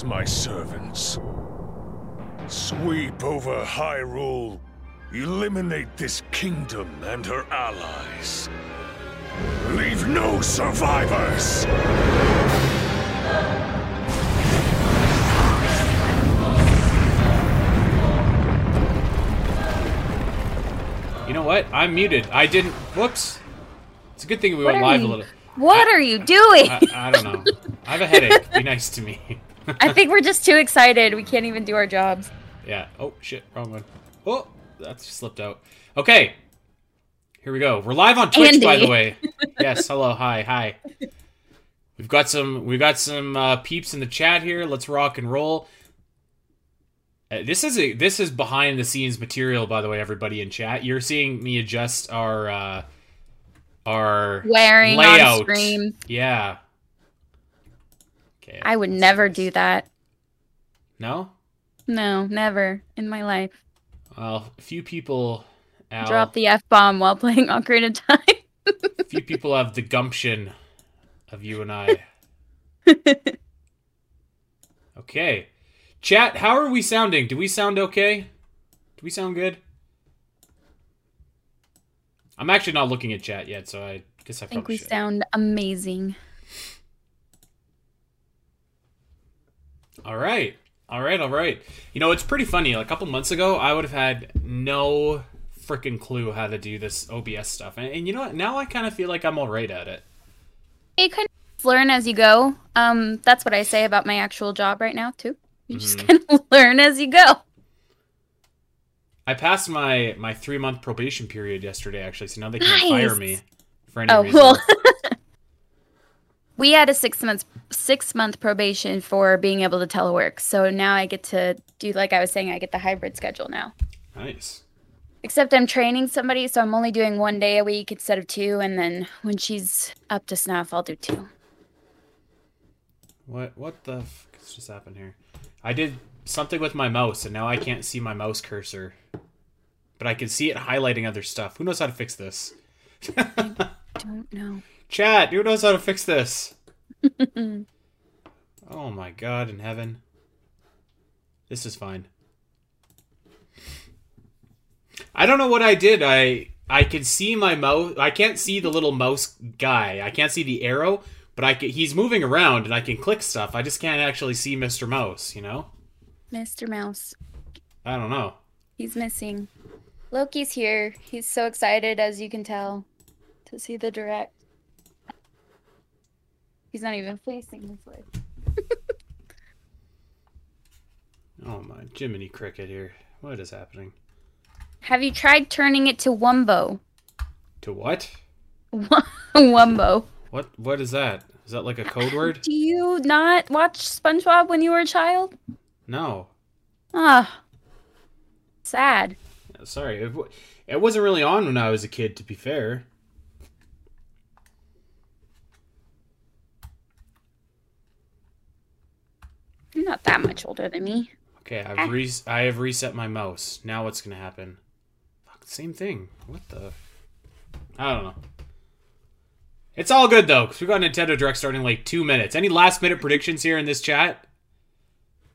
as my servants. Sweep over Hyrule. Eliminate this kingdom and her allies. Leave no survivors! You know what? I'm muted. I didn't. Whoops. It's a good thing we What went are live you- a little. What are you doing? I, I don't know. I have a headache. Be nice to me. I think we're just too excited. We can't even do our jobs. Yeah. Oh shit. Wrong one. Oh, that slipped out. Okay. Here we go. We're live on Twitch, by the way. Yes. Hello. Hi. Hi. We've got some. We've got some uh, peeps in the chat here. Let's rock and roll. Uh, this is a this is behind the scenes material, by the way. Everybody in chat, you're seeing me adjust our uh, our Wearing layout. Yeah. Okay. I would never do that. no. No, never in my life. Well, a few people. Al, Drop the F bomb while playing Ocarina of Time. a few people have the gumption of you and I. Okay. Chat, how are we sounding? Do we sound okay? Do we sound good? I'm actually not looking at chat yet, so I guess I I think we should. sound amazing. All right. All right, all right. You know, it's pretty funny. A couple months ago, I would have had no freaking clue how to do this OBS stuff. And, and you know what? Now I kind of feel like I'm all right at it. You kind of learn as you go. Um, that's what I say about my actual job right now too. You just Mm-hmm. kind of learn as you go. I passed my my three month probation period yesterday, actually, so now they can't Nice. fire me for any Oh reason. well. we had a six months six month probation for being able to telework, so now I get to do like I was saying. I get the hybrid schedule now. Nice. Except I'm training somebody, so I'm only doing one day a week instead of two, and then when she's up to snuff, I'll do two. What what the f just happened here? I did something with my mouse, and now I can't see my mouse cursor, but I can see it highlighting other stuff. Who knows how to fix this? I Don't know. Chat, who knows how to fix this? oh my god in heaven. This is fine. I don't know what I did. I I can see my mouse. I can't see the little mouse guy. I can't see the arrow, but I can, he's moving around and I can click stuff. I just can't actually see Mr. Mouse, you know? Mr. Mouse. I don't know. He's missing. Loki's here. He's so excited, as you can tell, to see the direct. He's not even facing this way. Oh my Jiminy Cricket here. What is happening? Have you tried turning it to Wumbo? To what? Wumbo. What what is that? Is that like a code word? Do you not watch SpongeBob when you were a child? No. Ah. Sad. Sorry, it, w- it wasn't really on when I was a kid. To be fair, You're not that much older than me. okay, I've ah. re- I have reset my mouse. Now what's gonna happen? Fuck, same thing. What the? I don't know. It's all good though, because we got Nintendo Direct starting in like two minutes. Any last minute predictions here in this chat?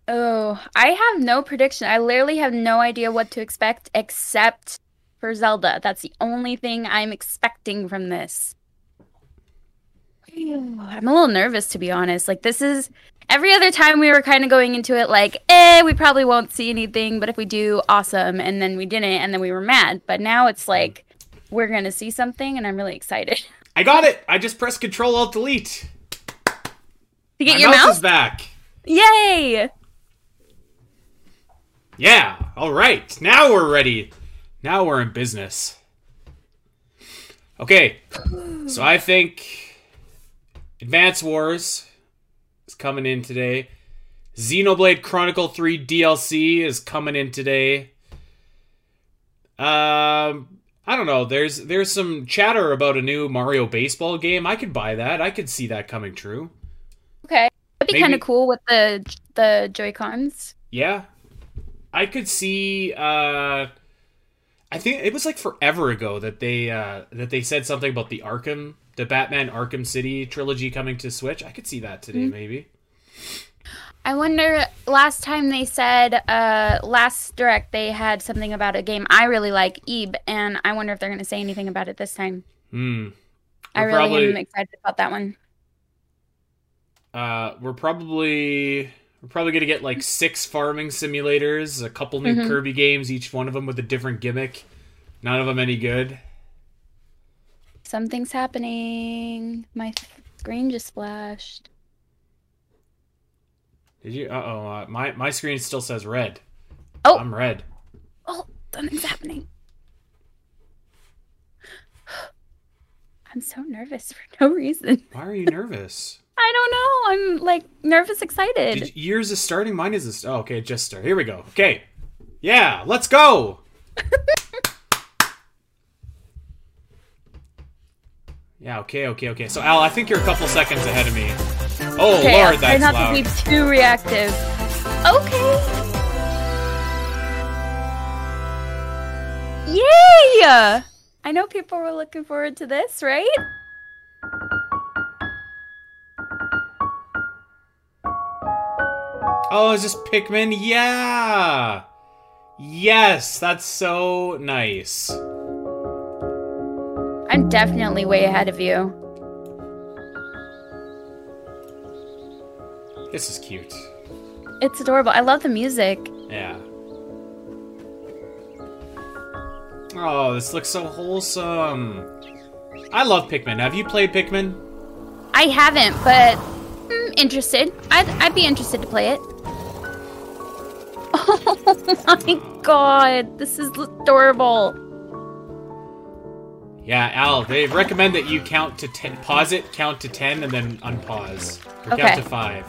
Oh, I have no prediction. I literally have no idea what to expect except for Zelda. That's the only thing I'm expecting from this. I'm a little nervous to be honest. Like this is every other time we were kind of going into it like, eh, we probably won't see anything, but if we do, awesome. And then we didn't, and then we were mad. But now it's like we're gonna see something, and I'm really excited I got it. I just pressed Control Alt Delete. to get my your mouse, mouse. is back. Yay! Yeah. All right. Now we're ready. Now we're in business. Okay. So I think Advance Wars is coming in today. Xenoblade Chronicle 3 DLC is coming in today. Um I don't know. There's there's some chatter about a new Mario baseball game. I could buy that. I could see that coming true. Okay, that'd be kind of cool with the the Joy Cons. Yeah. I could see uh I think it was like forever ago that they uh that they said something about the Arkham the Batman Arkham City trilogy coming to Switch. I could see that today maybe. I wonder. Last time they said, uh, last direct they had something about a game I really like, Ebe, and I wonder if they're going to say anything about it this time. Hmm. I really probably- am excited about that one. Uh, we're probably we're probably gonna get like six farming simulators, a couple new Mhm. Kirby games, each one of them with a different gimmick. None of them any good. Something's happening. My screen just flashed. Did you? Uh oh. Uh, my my screen still says red. Oh. I'm red. Oh, something's happening. I'm so nervous for no reason. Why are you nervous? I don't know. I'm like nervous, excited. Did, yours is starting. Mine is. Oh, okay. Just start. Here we go. Okay. Yeah. Let's go. yeah. Okay. Okay. Okay. So Al, I think you're a couple seconds ahead of me. Oh okay, Lord, I'll try that's not loud. to be too reactive. Okay. Yay! I know people were looking forward to this, right? Oh, is this Pikmin? Yeah! Yes, that's so nice. I'm definitely way ahead of you. This is cute. It's adorable. I love the music. Yeah. Oh, this looks so wholesome. I love Pikmin. Have you played Pikmin? I haven't, but mm, interested. I'd, I'd be interested to play it. Oh my god, this is adorable. Yeah, Al, they recommend that you count to ten, pause it, count to 10, and then unpause. Or Okay. count to 5.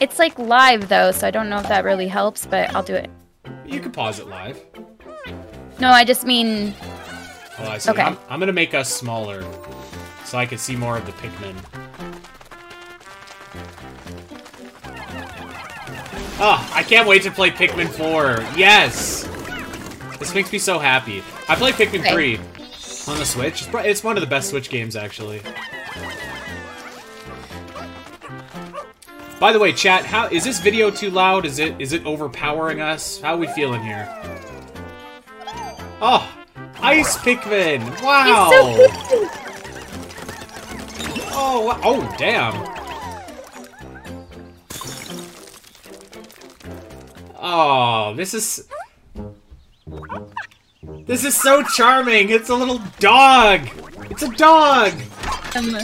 It's like live though, so I don't know if that really helps, but I'll do it. You can pause it live. No, I just mean Oh, I see. Okay. I'm, I'm gonna make us smaller so I can see more of the Pikmin. Oh, I can't wait to play Pikmin 4. Yes! This makes me so happy. I played Pikmin Okay. 3 on the Switch. It's, it's one of the best Switch games, actually. By the way, chat, how is this video too loud? Is it is it overpowering us? How are we feeling here? Oh, Ice Pikmin! Wow! so. Oh, oh, damn. Oh, this is... This is so charming! It's a little dog! It's a dog! Um,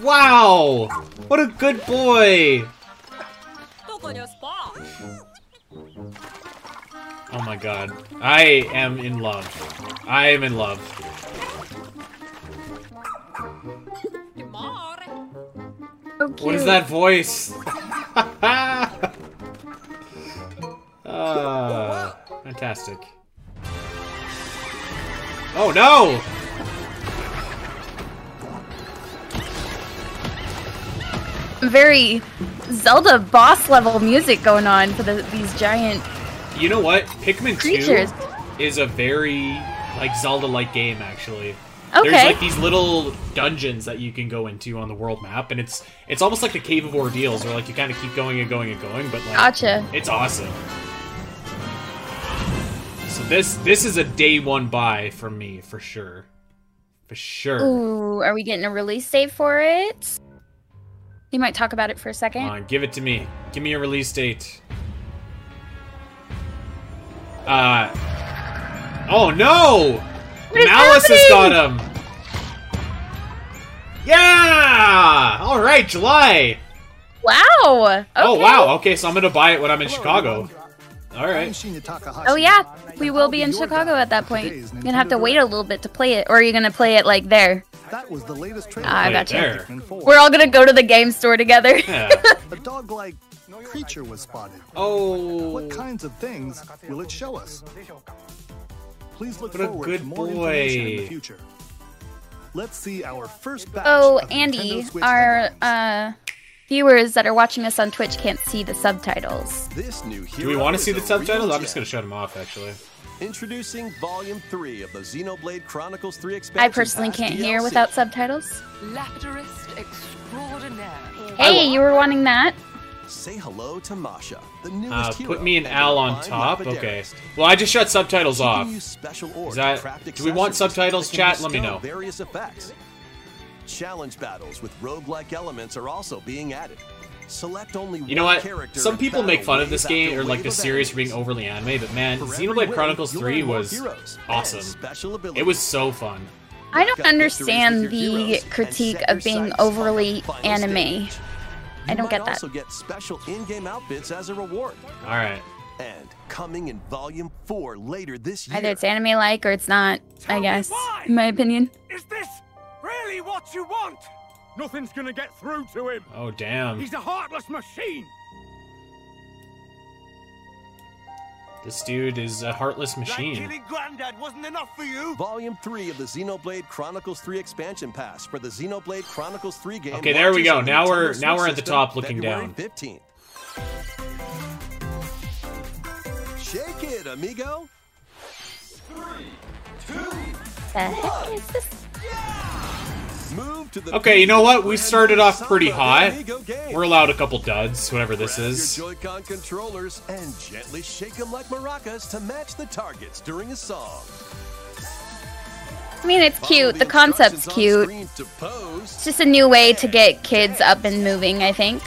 wow! What a good boy! Oh my god. I am in love. I am in love. So what is that voice? uh, fantastic. Oh no! Very Zelda boss level music going on for the, these giant You know what? Pikmin creatures. 2 is a very like Zelda-like game actually. Okay. There's like these little dungeons that you can go into on the world map, and it's it's almost like the Cave of Ordeals, where like you kind of keep going and going and going, but like Gotcha. it's awesome. So this this is a day one buy for me for sure, for sure. Ooh, are we getting a release date for it? You might talk about it for a second. Come on, give it to me. Give me a release date. Uh. Oh no! What is Malice has got him. Yeah! All right, July. Wow. Okay. Oh wow. Okay, so I'm gonna buy it when I'm in Chicago. All right. Oh yeah, we will be in Chicago at that point. You're gonna have to wait a little bit to play it, or are you gonna play it like there? That was the latest trailer. Ah, I Wait, got you. there. Pikmin 4. We're all gonna go to the game store together. Yeah. A dog-like creature was spotted. Oh. What kinds of things will it show us? Please look What forward good to more information in the future. Let's see our first batch oh, of Nintendo Andy, Switch our headlines. uh, viewers that are watching us on Twitch can't see the subtitles. This new Do we want to see the is a real subtitles? I'm just gonna shut them off actually. Introducing Volume 3 of the Xenoblade Chronicles 3 expansion. I personally can't hear without subtitles. Lapidarist extraordinaire. Hey, you were wanting that? say hello to Masha, the newest Uh, put me and and Al on top. Okay. Well, I just shut subtitles off. use special ore Is that- do we want subtitles, chat? Let me know. Various effects. Challenge battles with roguelike elements are also being added. Select only You know one what? character Some people make fun of this game or like wave the series for being overly anime, but man, For Xenoblade Chronicles you'll 3 was awesome. It was so fun. I don't understand the critique of being sights on the overly anime. stage. I don't get that. also get special in-game outfits as a reward. All right. And coming in Volume 4 later this year. Either it's anime like or it's not, I guess, in my opinion. Is this really what you want? Nothing's gonna get through to him. Oh damn. He's a heartless machine. This dude is a heartless Like machine. killing Grandad wasn't enough for you. Volume 3 of the Xenoblade Chronicles 3 expansion pass for the Xenoblade Chronicles 3 game. Okay, there we go. Now we're- now we're at the top looking February down. 15th. Shake it, amigo. The heck is this? Move to the Okay, you know what? We started off pretty Samba hot. We're allowed a couple duds, whatever this is. Joy-Con controllers and gently shake them like maracas to match the targets during a song. I mean, it's cute. The concept's cute. to pose, It's just a new way to get kids up and moving, I think.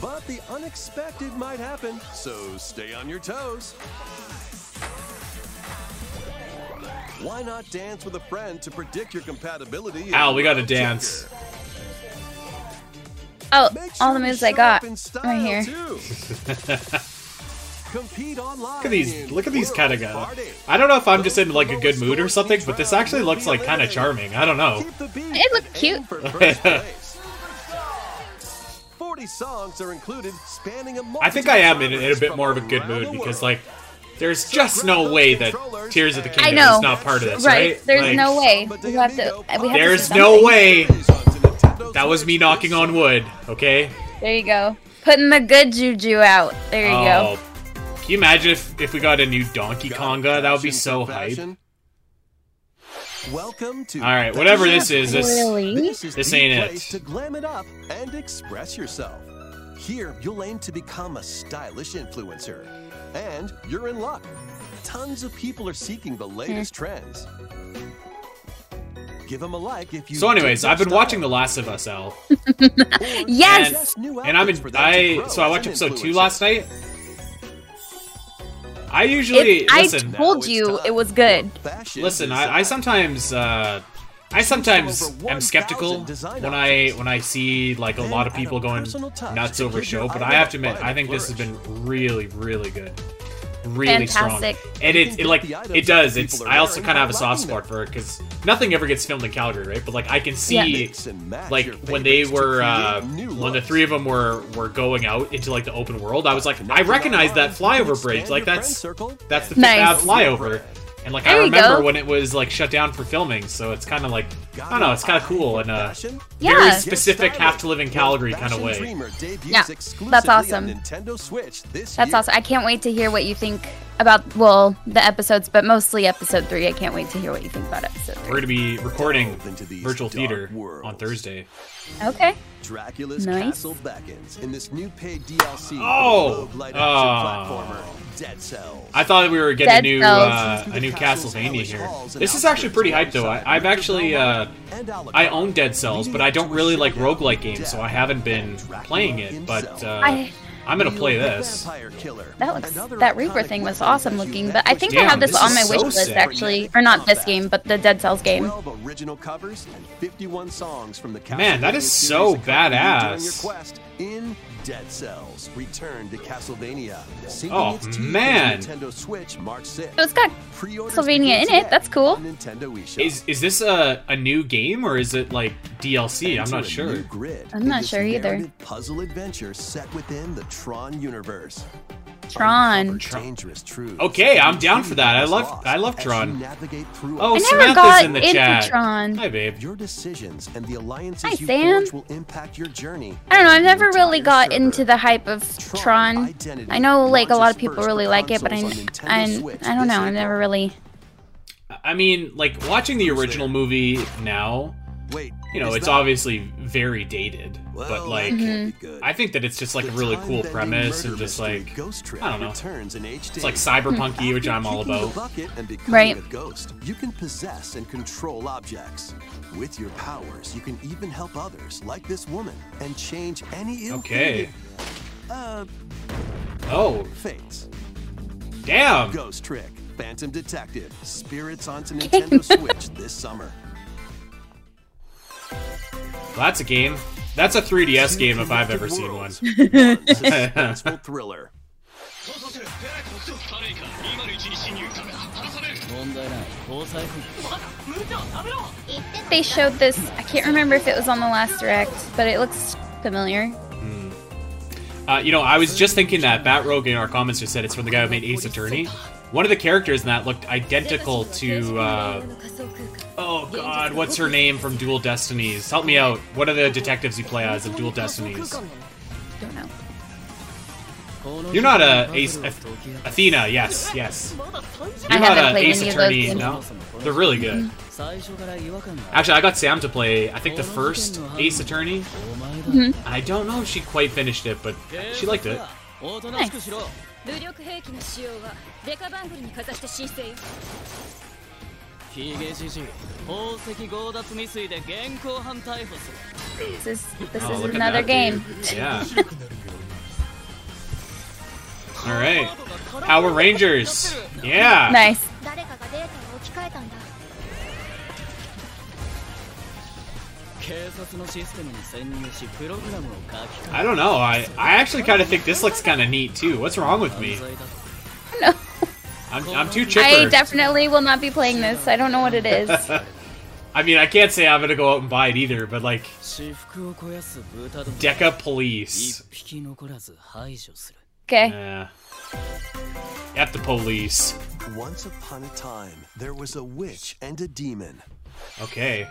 but the unexpected might happen, so stay on your toes. Why not dance with a friend to predict your compatibility? in Al, we gotta dance. Oh, Make all the moves I got up in style, right here. Compete online. Look at these. Look at these World kind of guys. I don't know if I'm just in like a good mood or something, but this actually looks like kind of charming. I don't know. Keep the beat It looked and cute. aim for first place. 40 songs are included, spanning a I think I am in, in a bit more of a good mood because like there's just no way that Tears of the I Kingdom know. is not part of this, Right? right? There's Like, no way. We have to. We have There's to no way. That That was me knocking on wood. Okay. There you go. Putting the good juju out. There you go. Oh, Can you imagine if, if we got a new Donkey Konga? That would be so hype. Welcome to All right, whatever this is, this Really? This, is This ain't place it. to glam it up and express yourself. Here, you'll aim to become a stylish influencer. And you're in luck. Tons of people are seeking the latest trends. Give them a like if you So, anyways, I've been style. watching The Last of Us, L. Yes! suggest new and I'm in. for I so I watched episode two last night. I usually It, I told you it was good. Listen, I, I sometimes uh, I sometimes am skeptical when I when I see like a lot of people going nuts over show, but I have to admit, I think this has been really, really good, really Fantastic. strong, and it, it like it does. It's I also kind of have a soft spot for it because nothing ever gets filmed in Calgary, right? But like I can see. Yeah. Mix and match Like when they were uh, when the three of them were were going out into like the open world, I was like, I recognize that online, you can flyover bridge. Like that's that's the Fifth Nice. Ave grow flyover. Brand. And like There I remember when it was like shut down for filming, so it's kind of like I don't know, it's kind of cool and a Fashion? very specific, have to live in Calgary kind of way. Yeah, that's awesome. Nintendo Switch That's awesome. I can't wait to hear what you think about well the episodes, but mostly episode three. I can't wait to hear what you think about episode three. We're gonna be recording into these virtual theater worlds. on Thursday. Okay. Dracula's Nice. Castle beckons in this new paid DLC Oh! for action Oh. platformer Dead Cells. I thought we were getting a new Cells. uh, a new Castlevania here. This is actually pretty hype though. I, I've actually uh, I own Dead Cells, but I don't really like roguelike games, so I haven't been playing it. But uh, I I'm gonna play this. that looks that Reaper thing was awesome looking, but I think I have this, this on my so wish list sick. actually, or not this game, but the Dead Cells game. original covers and 51 songs from the Man, that Castlevania is series so accompany you during badass. Your quest in Dead Cells. Return to Castlevania. Syncing Oh, its man. Nintendo Switch March 6th. So it's got Pre-orders Castlevania in it. That's cool. Nintendo eShop. Is is this a, a new game or is it like DLC? I'm not sure. new grid I'm not sure either. Puzzle adventure set within the Tron universe. Tron. Dangerous Okay, I'm down for that. I love- I love Tron. you navigate Oh, I it. never Samantha's got in the into chat. Tron. Hi, babe. Your decisions and the alliances Hi, Sam. forge will impact your journey. I don't know. I've never really got entire into the hype of Tron. Identity I know like a lot of people really like it, but I, consoles on Nintendo I, I don't know. I've never really. I mean, like watching the original movie now, Wait. you know, it's that- obviously very dated, Well, but like that can't be good. I think that it's just like a really cool premise and just like Ghost Trick I don't know. returns in HD. It's like cyberpunky, which I'm all about. And Right. a ghost, you can possess and control objects. With your powers, you can even help others, like this woman, and change any Okay. ill-fated, uh, Oh, fates. damn. Ghost Trick, Phantom Detective, Spirits onto Nintendo Switch this summer. Well, that's a game. That's a 3DS game if I've ever seen one. Thriller. They showed this. I can't remember if it was on the last direct, but it looks familiar. Hmm. Uh, you know, I was just thinking that Bat Rogue in our comments just said it's from the guy who made Ace Attorney. One of the characters in that looked identical to. Uh, uh oh god, what's her name from Dual Destinies? Help me out. What are the detectives you play as in Dual Destinies? Don't know. You're not a Ace Athena, yes, yes. You're not an Ace Attorney, no? They're really good. Actually, I got Sam to play, I think, the first Ace Attorney. Mm -hmm. I don't know if she quite finished it, but she liked it. Nice. 武力兵器の使用はデカバングルにかざして申請よヒゲじじい宝石強奪未遂で現行犯逮捕する This is this Oh, is another game. Yeah. All right. Power Rangers. Yeah. Nice. I don't know. I, I actually kind of think this looks kind of neat too. What's wrong with me? No. I'm, I'm too chipper. I definitely will not be playing this. I don't know what it is. I mean, I can't say I'm gonna go out and buy it either, but like. Deca Police. Okay. Yeah. At the police. Once upon a time, there was a witch and a demon. Okay.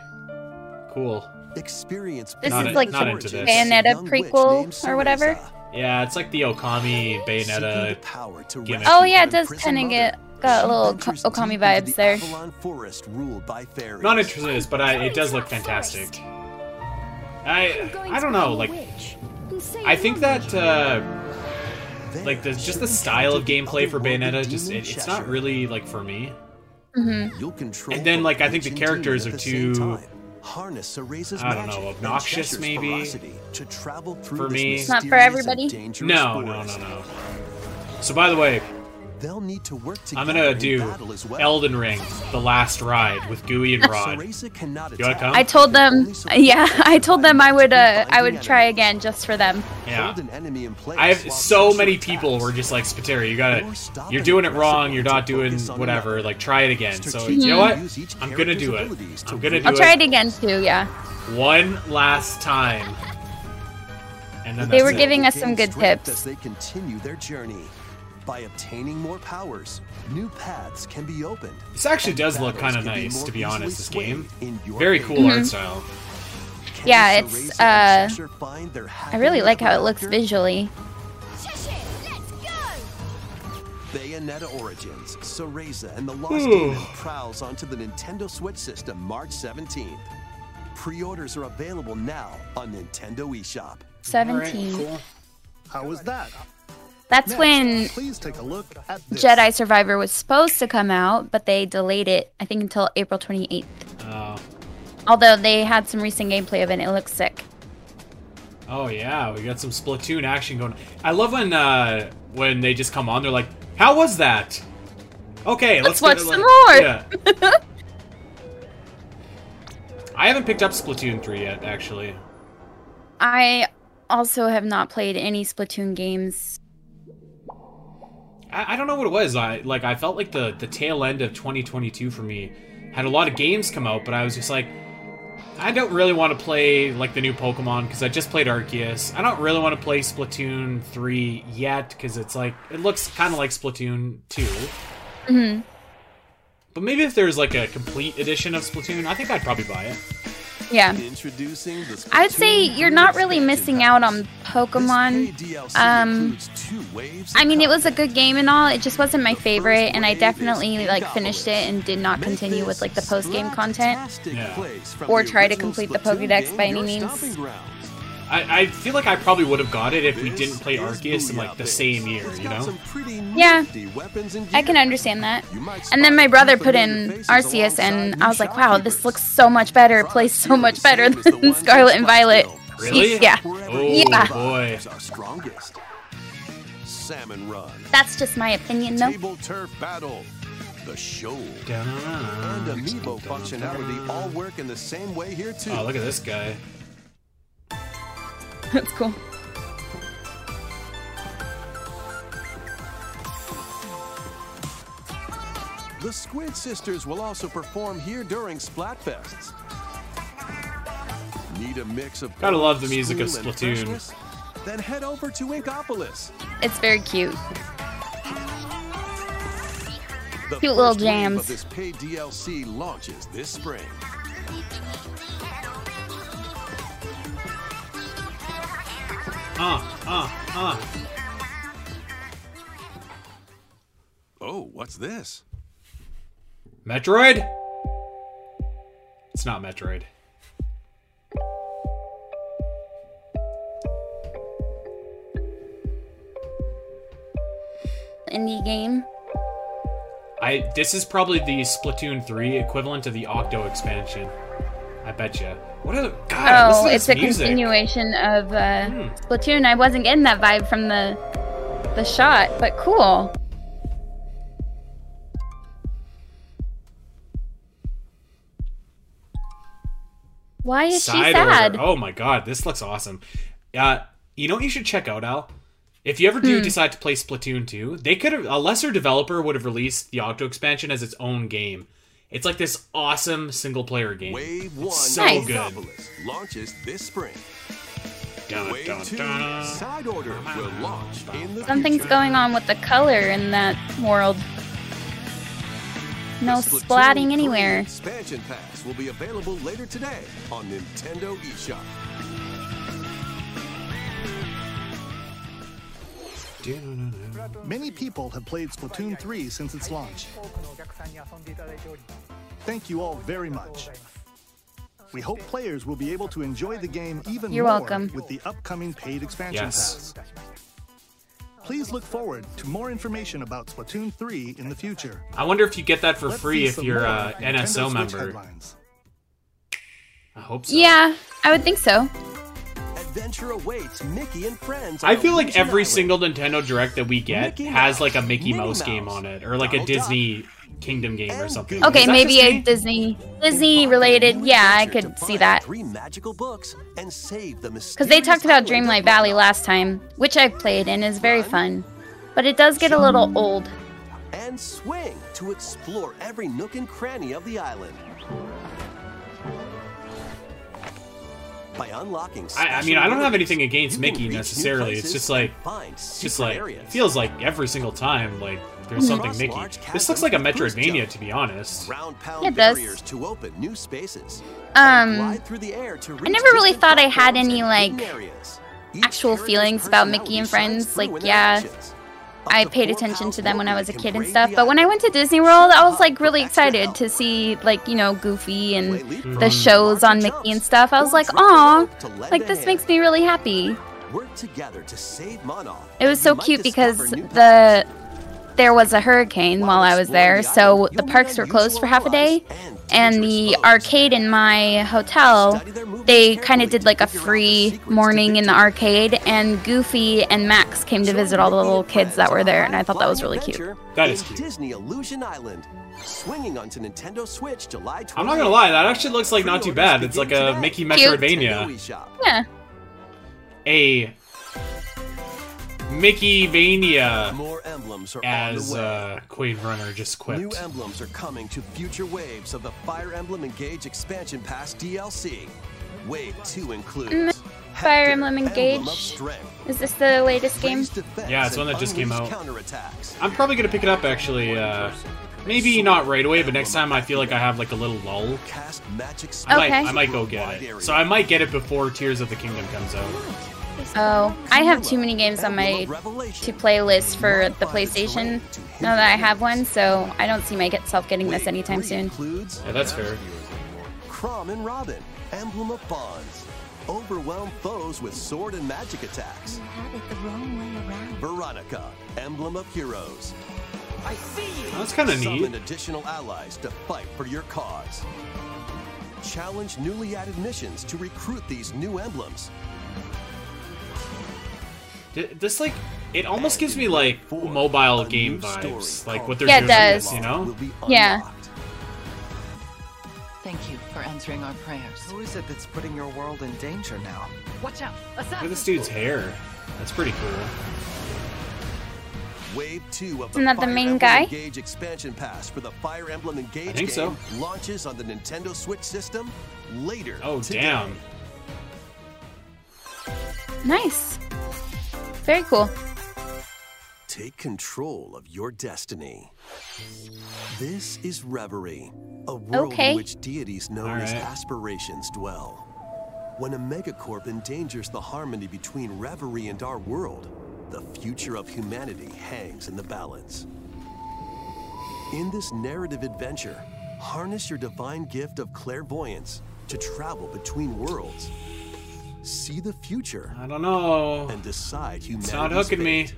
Cool. Experience This Not is in- like not the into this. Bayonetta prequel or whatever. Yeah, it's like the Okami Bayonetta. power to gimmick. Oh yeah, it does imprisoned kind of get got a little Okami vibes the there. Avalon ruled by. Not interested in this, but I, it does look fantastic. I I don't know, like I think that uh, like the just the style of gameplay for Bayonetta just it, it's not really like for me. You'll control And then, like, I think the characters are at the same too- time. Harness Cereza's I don't magic know, obnoxious maybe? to travel through For me. It's not for everybody? No, no, no, no. So by the way, They'll need to work I'm gonna do battle as well. Elden Ring: The Last Ride with Gooey and Rod. You wanna come? I told them, yeah, I told them I would, uh, I would try again just for them. Yeah. Hold an enemy in place I have so many people were just like, Spiteri, you gotta, you're doing it wrong, you're not doing whatever, like try it again. So, Strategically you know what? I'm gonna do it. character's abilities to I'm gonna do I'll it try it again too. Yeah, one last time. And then They that's were it. giving us some good strength tips. As they continue their journey. By obtaining more powers, new paths can be opened. This actually does look kind of can be nice, to be honest. This game, swayed in your very favor. cool art style. Can Yeah, it's, uh, and Cheshire find their I really like how it looks visually. Bayonetta Origins, Cereza and the Lost Ooh. Demon prowls onto the Nintendo Switch system March 17th. Pre-orders are available now on Nintendo eShop. Seventeen. How was that? That's Next, when please take a look at this. Jedi Survivor was supposed to come out, but they delayed it. I think until April twenty eighth. Oh, Although they had some recent gameplay of it, and it looks sick. oh yeah, we got some Splatoon action going. I love when uh when they just come on. They're like, "How was that?" Okay, let's, Let's watch it, some like- more. Yeah. I haven't picked up Splatoon 3 yet, actually. I also have not played any Splatoon games. I, I don't know what it was. I like I felt like the the tail end of 2022 for me had a lot of games come out, but I was just like, I don't really want to play like the new Pokemon because I just played Arceus. I don't really want to play Splatoon 3 yet because it's like it looks kind of like Splatoon 2. Mhm. But maybe if there's like a complete edition of Splatoon, I think I'd probably buy it. Yeah. Introducing the I'd say you're not really missing out on Pokemon. Um, includes two waves I mean, it was a good game and all. It just wasn't my favorite, and I definitely like finished it and did not continue with like the post game content. Yeah. Or try to complete the Pokédex by any your means. Stomping grounds. I, I feel like I probably would have got it if we didn't play is Arceus in like the same year, you know? Yeah. nifty weapons and I can understand that. And then my brother put in faces Arceus, and I was like, wow, this looks so much better. Plays so much better than Scarlet and Violet. Really? Yeah. Oh Yeah. boy. Is our strongest. Salmon Run. That's just my opinion, though. Table turf battle. The show. And amiibo functionality all work in the same way here too. Oh, look at this guy. That's cool. The Squid Sisters will also perform here during Splatfests. Need a mix of Gotta love the music of Splatoon. Then head over to Inkopolis. It's very cute. The Cute little jams. Of this paid DLC launches this spring. Uh, uh, uh. Oh, what's this? Metroid? It's not Metroid. Indie game. I this is probably the Splatoon 3 equivalent to the Octo expansion. I bet you. What are the God, Oh, it's a music. continuation of uh, Hmm. Splatoon. I wasn't getting that vibe from the the shot, but cool. Why is she Side sad? order. Oh my god, this looks awesome. Uh, you know what you should check out, Al? If you ever Hmm. do decide to play Splatoon 2, they could have a lesser developer would have released the Octo expansion as its own game. It's like this awesome single player game. Wave one so Nice. good. Launches this spring. Dun, Wave dun, two dun. side order will launch in the Something's future. going on with the color in that world. No splatting anywhere. Expansion packs will be available later today on Nintendo eShop. Many people have played Splatoon 3 since its launch. Thank you all very much. We hope players will be able to enjoy the game even You're more welcome. with the upcoming paid expansion Yes. pass. Please look forward to more information about Splatoon 3 in the future. I wonder if you get that for Let's free if you're more uh, a NSO Switch member. headlines. I hope so. Yeah, I would think so. Adventure awaits Mickey and friends. I feel like Illusion every Island. single Nintendo Direct that we get Mickey has like a Mickey Minnie Mouse game on it, or like a Donald Duck, Disney Kingdom game or something. Okay, maybe a? Disney Disney Embark on a related. Yeah, I could see that. Three magical books and save the Because they talked about Dreamlight Valley last time, which I've played and is very fun. But it does get a little old. and swing to explore every nook and cranny of the island. By unlocking I, I mean, I don't have anything against Mickey necessarily. It's just like, it's just like, areas. it feels like every single time, like there's something Mickey. This looks like a chasms with boost Metroidvania, to be honest. Round pound It does. barriers to open new spaces. Um, Glide through the air to reach never really thought I had any, like, hidden areas. Each actual feelings about Mickey and Friends, like, yeah, actions. I paid attention to them when I was a kid and stuff. But when I went to Disney World, I was like really excited to see like you know Goofy and the shows on Mickey and stuff. I was like, drop the aw, rope to lend like this makes me really happy. Work together to save Monoth. It was so cute because the there was a hurricane while I was there, so the parks were closed for half a day, and and the arcade in my hotel. Study their movements They kind of did like a figure out the free morning in the arcade, and Goofy and Max came to visit all the little kids that were there, and I thought that was really cute. That is cute. Disney Illusion Island, swinging onto Nintendo Switch July 28th. I'm not gonna lie, that actually looks like not too bad. It's like a Mickey Cute. Metroidvania. Yeah, A Mickey Vania, More emblems are on as the way. uh, Queen Runner just quit. New emblems are coming to future waves of the Fire Emblem Engage Expansion Pass DLC. Wave 2 includes Mm, Fire Hector, Emblem Engage. Strength, Is this the latest game? Yeah, it's one that just came out. counterattacks. I'm probably gonna pick it up actually. Uh, maybe not right away, but next time I feel like I have like a little lull, I might Okay. I might go get it. So I might get it before Tears of the Kingdom comes out. Oh, I have too many games on my to play list for the PlayStation now that I have one, so I don't see myself getting this anytime soon. Includes Yeah, that's fair. Chrom and Robin, emblem of bonds. Overwhelm foes with sword and magic attacks. You have it the wrong way around. Veronica, emblem of heroes. Oh, that's kind of neat. Summon additional allies to fight for your cause. Challenge newly added missions to recruit these new emblems. D- This like it almost gives me like mobile game vibes, like what they're Yeah, it doing. does. with this, You know? Yeah. Thank you for answering our prayers. Who is it that's putting your world in danger now? Watch out! Look at this dude's hair. That's pretty cool. Wave 2 of Isn't that the main Emblem guy? Engage expansion pass for the Fire Emblem Engage I think game so. launches on the Nintendo Switch system later Oh today. damn. Nice. Very cool. Take control of your destiny. This is Reverie, a world Okay. in which deities known as aspirations dwell. When a megacorp endangers the harmony between Reverie and our world, the future of humanity hangs in the balance. In this narrative adventure, harness your divine gift of clairvoyance to travel between worlds. See the future I don't know. and decide humanity's It's not hooking me.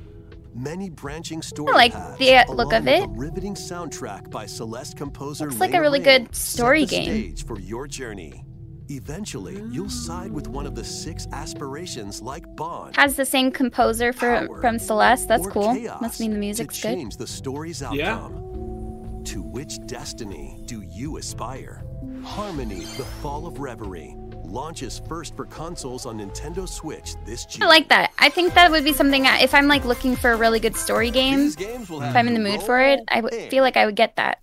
Many branching story I like the, uh, look of it. A riveting soundtrack by Celeste composer Looks like a really Raine good set story the game. Stage for your journey. Eventually, you'll side with one of the six aspirations like Bond. Has the same composer for power, from Celeste. That's cool. Must mean the to music's good. the story's outcome. Yeah. To which destiny do you aspire? Harmony: The Fall of Reverie launches first for consoles on Nintendo Switch this June. I like that. I think that would be something I, if I'm like looking for a really good story game. Games If I'm in the mood for it, I feel like I would get that.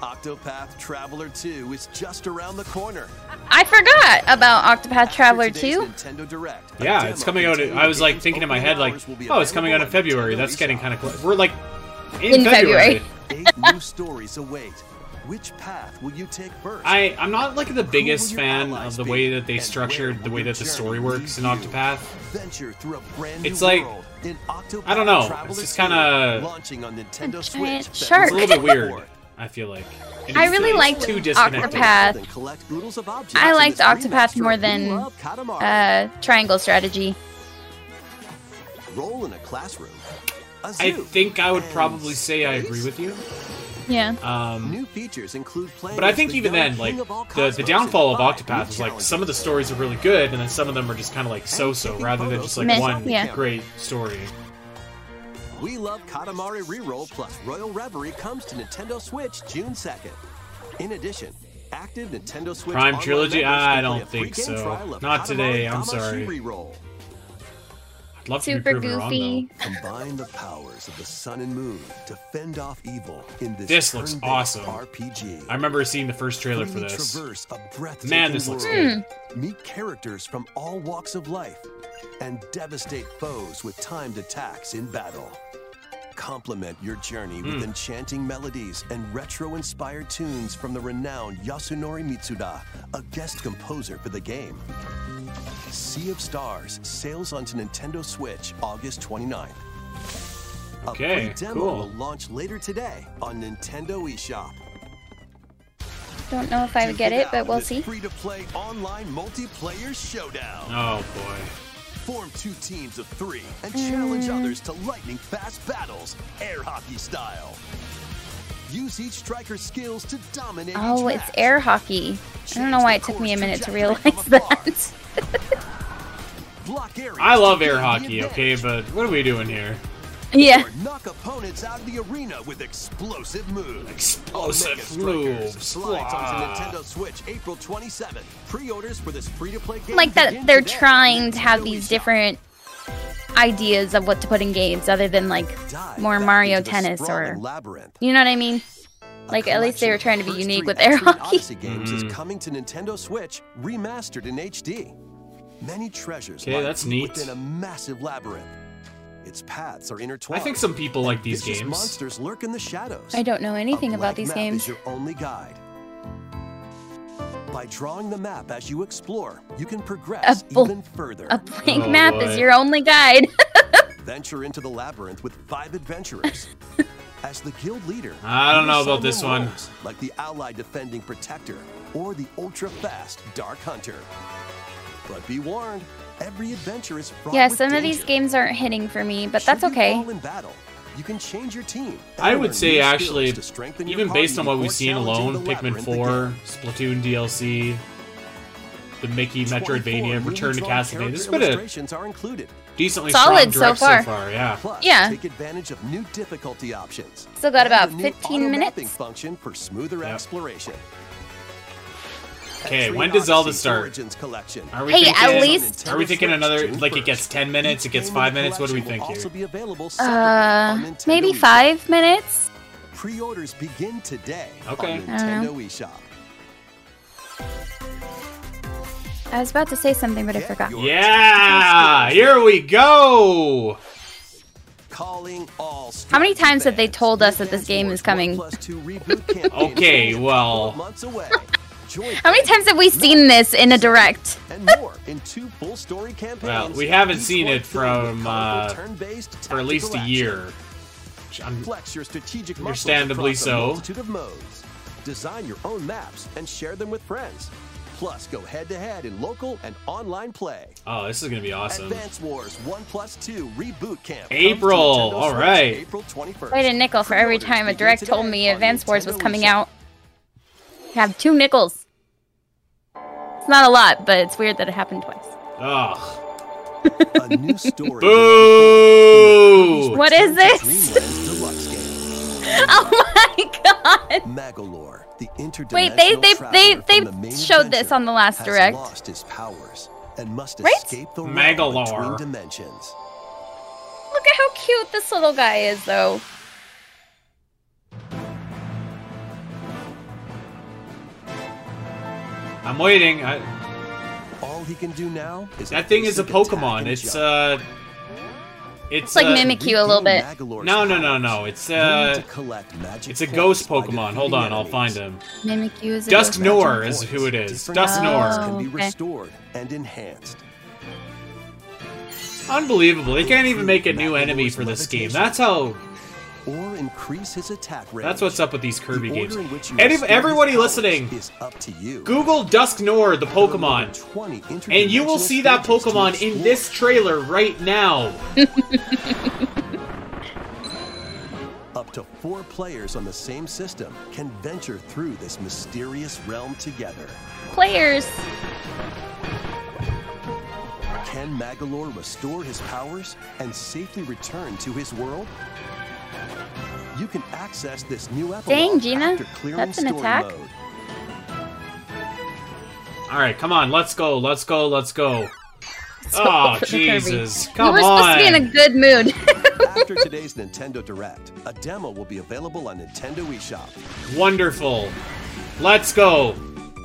Octopath Traveler 2 is just around the corner. I forgot about Octopath Traveler 2. Nintendo Direct, Yeah, it's coming out. containing I was like thinking in my head, like, hours will be oh, it's coming out in February. Nintendo That's getting kind of close. We're like in, In February. February. Eight new stories await. Which path will you take first? I I'm not like the biggest fan of the way that they structured the way that the story works in? Octopath. Venture through a brand It's new like- world in I don't know. It's just kinda- launching on Nintendo giant Switch. shark. It's a little bit weird. I feel like. It I really it's liked too disconnected. Octopath. And collect oodles of objects I liked this Octopath more than uh, Triangle Strategy. Roll in a classroom. A I think I would probably say I agree with you. Yeah. Um, New features include playing but I think the even then, like king of all the, the downfall of five Octopath is like some of the stories are really good, and then some of them are just kind of like so-so, rather than just like Meh, one yeah. great story. We Love Katamari Reroll plus Royal Reverie comes to Nintendo Switch June 2nd. In addition, active Nintendo Switch Prime Trilogy? I don't play a free think so. Not today, I'm Damacy sorry. Reroll. I'd love to Super be proven goofy. wrong Combine the powers of the sun and moon to fend off evil in this This looks awesome. RPG. I remember seeing the first trailer for Freely this. traverse a breathtaking Man, this looks world. good. Hmm. Meet characters from all walks of life and devastate foes with timed attacks in battle. Complement your journey with Hmm. enchanting melodies and retro-inspired tunes from the renowned Yasunori Mitsuda, a guest composer for the game. Sea of Stars sails onto Nintendo Switch August 29th. A Okay, free demo cool. will launch later today on Nintendo eShop. Don't know if I would get it, but we'll see. Free to play online multiplayer showdown. Oh boy. Form two teams of three and challenge Mm. others to lightning fast battles, air hockey style. Use each striker's skills to dominate. Oh, each it's match. air hockey. I don't know why it took me a minute to realize that. Block I love air hockey, okay, but what are we doing here? Yeah. Or knock opponents out of the arena with explosive moves. Explosive Omega Strikers moves. Slides onto Nintendo Switch April 27th. Pre-orders for this free-to-play game Like that they're today trying to have these different ideas of what to put in games other than like more Mario Tennis or labyrinth. you know what I mean? Like at least they were trying to be unique with air hockey. Odyssey games is mm-hmm. coming to Nintendo Switch, remastered in HD. Many treasures Okay, that's neat. within a massive labyrinth. Its paths are intertwined. I think some people like these games. monsters lurk in the shadows. I don't know anything about these games. Is your only guide. By drawing the map as you explore, you can progress even further. A blank Oh, map boy. is your only guide. Venture into the labyrinth with five adventurers. As the guild leader, I don't you know about this one. roles, Like the ally defending protector or the ultra fast dark hunter. But be warned, every adventure is fraught yeah, with some of these games aren't hitting for me, but Should that's okay. battle, you can change your team. I would say actually, to strengthen your even based on what we've seen alone, Pikmin 4. Splatoon DLC, the Mickey 24 Metroidvania, Return to drawn Castlevania. character This has been a illustrations are included. decently Solid strong so direct far. yeah. Plus, Yeah. take advantage of new difficulty options. Still got about 15 minutes. function for smoother Yep. exploration. Okay, when does Zelda start? Origins collection. Are we Hey, thinking, at least- Are we thinking another like it gets ten minutes? It gets five minutes. What do we think here? be available separately Uh, maybe five minutes. Pre-orders begin today Okay. on I don't. Nintendo eShop. I was about to say something, but I forgot. Yeah, here we go. Calling all How many Strategy times have they told us that this game is coming? 1 plus 2 reboot campaign Okay, well- 12 months away. Join How many times have we seen this in a direct? and more in two full story campaigns. Well, we haven't seen it from, colorful uh, For at least a year. action. I'm- Flex your strategic Understandably so. multitude of modes. Design your own maps and share them with friends. Plus, go head to head in local and online play. Oh, this is gonna be awesome. Advance Wars 1 plus 2 Reboot Camp. April, all right. Switch. April 21st. Wait a nickel for every time a direct told me Advance Wars was coming out. Have two nickels. It's not a lot, but it's weird that it happened twice. Ugh. A new story. Boo! What is this? Dreamland's deluxe game. Oh my god! Magolor, the interdimensional Wait, they they traveler they from they the showed this on the last direct. lost his powers and must Right? escape the realm Magolor. between dimensions. Look at how cute this little guy is, though. I'm waiting. I, All he can do now is that thing is a Pokemon. It's uh, it's, It's like uh, Mimikyu a little bit. No, no, no, no. It's uh, to collect magic it's a ghost Pokemon. Hold on, I'll find him. Mimikyu is a Dusk ghost. Is who it is. points. Dusk Different can be restored and enhanced. Unbelievable. They can't even make a new enemy for this game. That's how. Or increase his attack range. That's what's up with these Kirby The games. order in Any, everybody listening, is up to you. Google Dusknoir, the Pokemon, and you will see that Pokemon in this trailer right now. Up to four players on the same system can venture through this mysterious realm together. Players. Can Magolor restore his powers and safely return to his world? You can access this new epilogue Dang, Gina. That's an attack. mode. All right, come on, let's go, let's go, let's go. So Oh Jesus! Come Kirby. Jesus! You Come were supposed to be in a good mood. After today's Nintendo Direct, a demo will be available on Nintendo eShop. Wonderful. Let's go.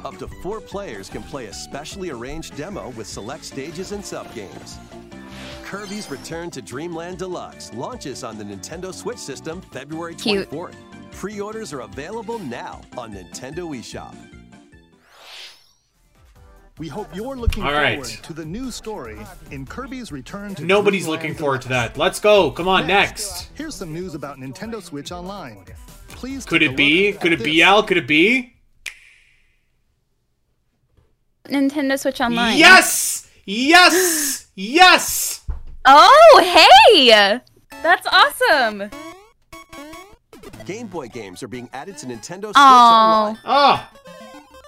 Up to four players can play a specially arranged demo with select stages and subgames. Kirby's Return to Dreamland Deluxe launches on the Nintendo Switch system February Cute. 24th. Pre-orders are available now on Nintendo eShop. We hope you're looking All forward to the new story in Kirby's Return to Nobody's Dreamland looking forward to that. Let's go. Come on, next. Here's some news about Nintendo Switch Online. Please Could it be? Could at it be. Al? Could it be? Nintendo Switch Online. Yes! Yes! Yes! Oh, hey! That's awesome. Game Boy games are being added to Nintendo Switch Aw. Online. Ah!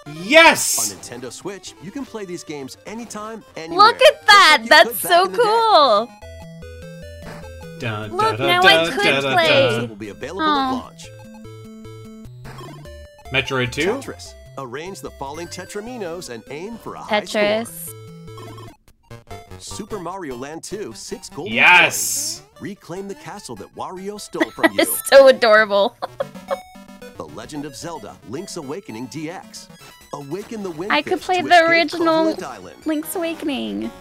On Nintendo Switch, you can play these games anytime, anywhere. Look at that. Like That's so in the day. cool. Look, dun, now dun, I dun, could dun, dun, play. It will be available Aw. at launch. Metroid 2? Tetris. Arrange the falling Tetriminos and aim for a high score. Super Mario Land 2, six gold. Yes! coins. Reclaim the castle that Wario stole from you. So adorable. the Legend of Zelda: Link's Awakening DX. Awaken the wind. I could play the original Link's Awakening.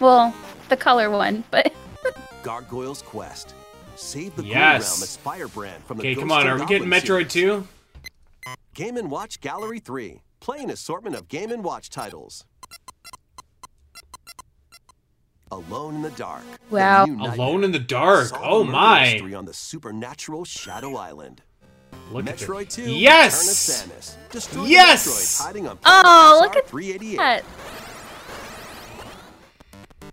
Well, the color one, but Gargoyle's Quest. Save the Yes. cool realm as Firebrand from the Okay, come on. Are we getting Metroid series. 2? Game and Watch Gallery 3. Play an assortment of Game and Watch titles. Alone in the Dark. Wow. new. Alone in the Dark. Oh my. mystery on the supernatural Shadow Island. Look at Metroid this. 2. Yes! Samus. Yes! hiding on Oh, Planet look at 388. that.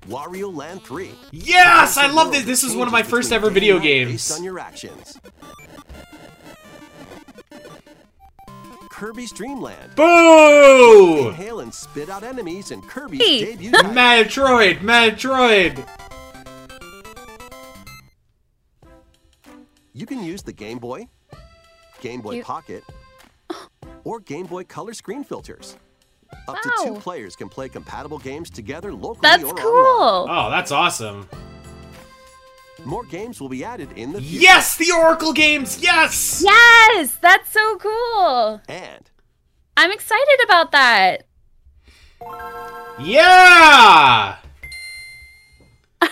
Wario Land 3. Yes! I love this. This is one of my first ever video games. Based on your actions. Kirby's Dream Land. Boo! Inhale and spit out enemies in Kirby's Hey. debut title. Metroid! Metroid! You can use the Game Boy, Game Boy You- Pocket, or Game Boy Color screen filters. Up to two players can play compatible games together locally That's or online. cool. Oh, that's awesome. More games will be added in the future. Yes! The Oracle games! Yes! Yes, that's so cool. And I'm excited about that. Yeah!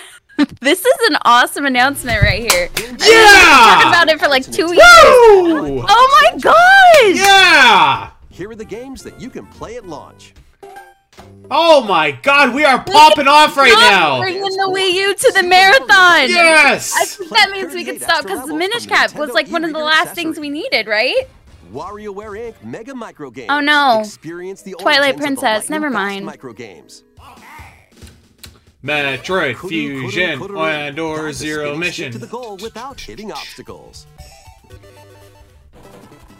This is an awesome announcement right here. Yeah! Talk about it for like two years. Woo! Oh my gosh. Yeah! here are the games that you can play at launch. Oh my god, we are popping off right Stop now! Bringing the Wii U to the marathon. Yes! I think that means we could stop because the Minish Cap was like one of the last things we needed, right? WarioWare Inc. Mega Micro Games. Oh, no. Experience the Twilight origins the Princess, never mind. Micro games. Metroid Fusion kuru, kuru. and or Zero Mission. To the goal without hitting obstacles.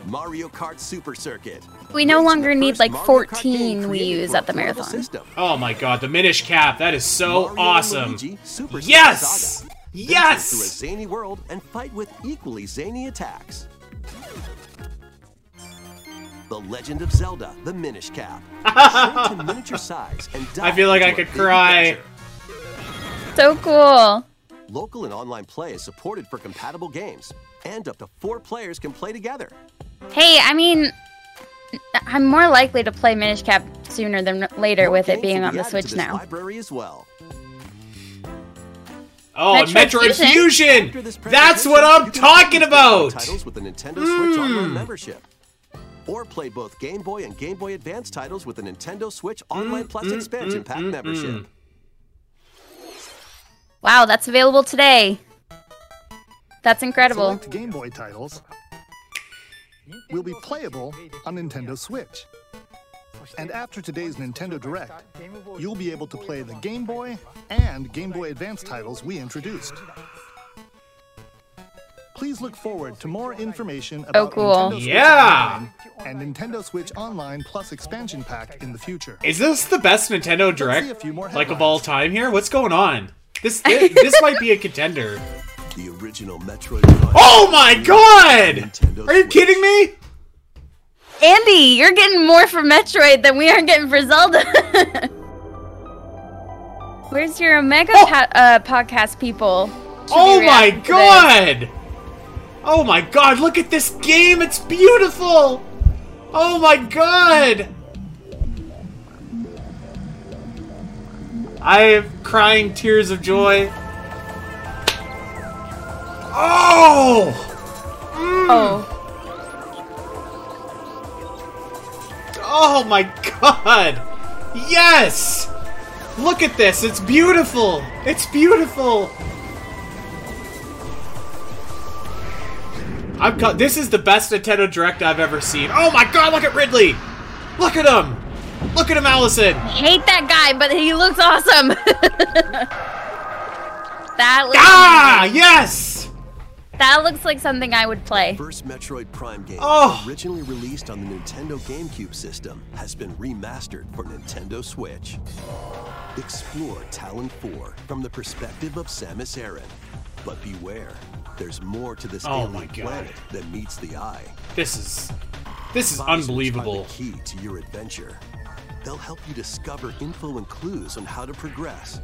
Mario Kart Super Circuit. We no longer need like 14 Wii U's at the marathon. system. Oh my god, the Minish Cap, that is so Mario awesome. Luigi Super Yes! Saga. Yes! Through a zany world and fight with equally zany attacks. The Legend of Zelda: The Minish Cap. Shrink to miniature size and I feel like I could cry. adventure. So cool. Local and online play is supported for compatible games, and up to four players can play together. Hey, I mean, I'm more likely to play Minish Cap sooner than later More with it being on the added to Switch this now. Library as well. Oh, and Metroid Metroid Fusion. After this Fusion! That's presentation, what I'm you can talking play about! Titles with the Nintendo Switch Mm. Online membership. Or play both Game Boy and Game Boy Advance titles with the Nintendo Switch Online Plus mm, expansion mm, pack mm, membership. mm. Wow, that's available today. That's incredible. Select Game Boy titles will be playable on Nintendo Switch. And after today's Nintendo Direct, you'll be able to play the Game Boy and Game Boy Advance titles we introduced. Please look forward to more information oh, about Oh, cool. Nintendo Switch Yeah! Online and Nintendo Switch Online Plus expansion pack in the future. Is this the best Nintendo Direct like of all time here? What's going on? This this, this might be a contender. The original Metroid Oh my god! Nintendo Are you kidding me? Andy, you're getting more for Metroid than we are getting for Zelda. Where's your Omega Oh. pa- uh, podcast people? Should Oh my reacting to god! Oh my god, look at this game! It's beautiful! Oh my god! I am crying tears of joy. Oh! Oh, Oh my god! Yes! Look at this, it's beautiful! It's beautiful! I've got this is the best Nintendo Direct I've ever seen. Oh my god, look at Ridley! Look at him! Look at him, Allison! I hate that guy, but he looks awesome. that looks Ah, amazing. yes! That looks like something I would play. First Metroid Prime game, Oh. originally released on the Nintendo GameCube system, has been remastered for Nintendo Switch. Explore Tallon 4 from the perspective of Samus Aran. But beware, there's more to this Oh alien my God. planet than meets the eye. This is this is Visors unbelievable. the key to your adventure. They'll help you discover info and clues on how to progress.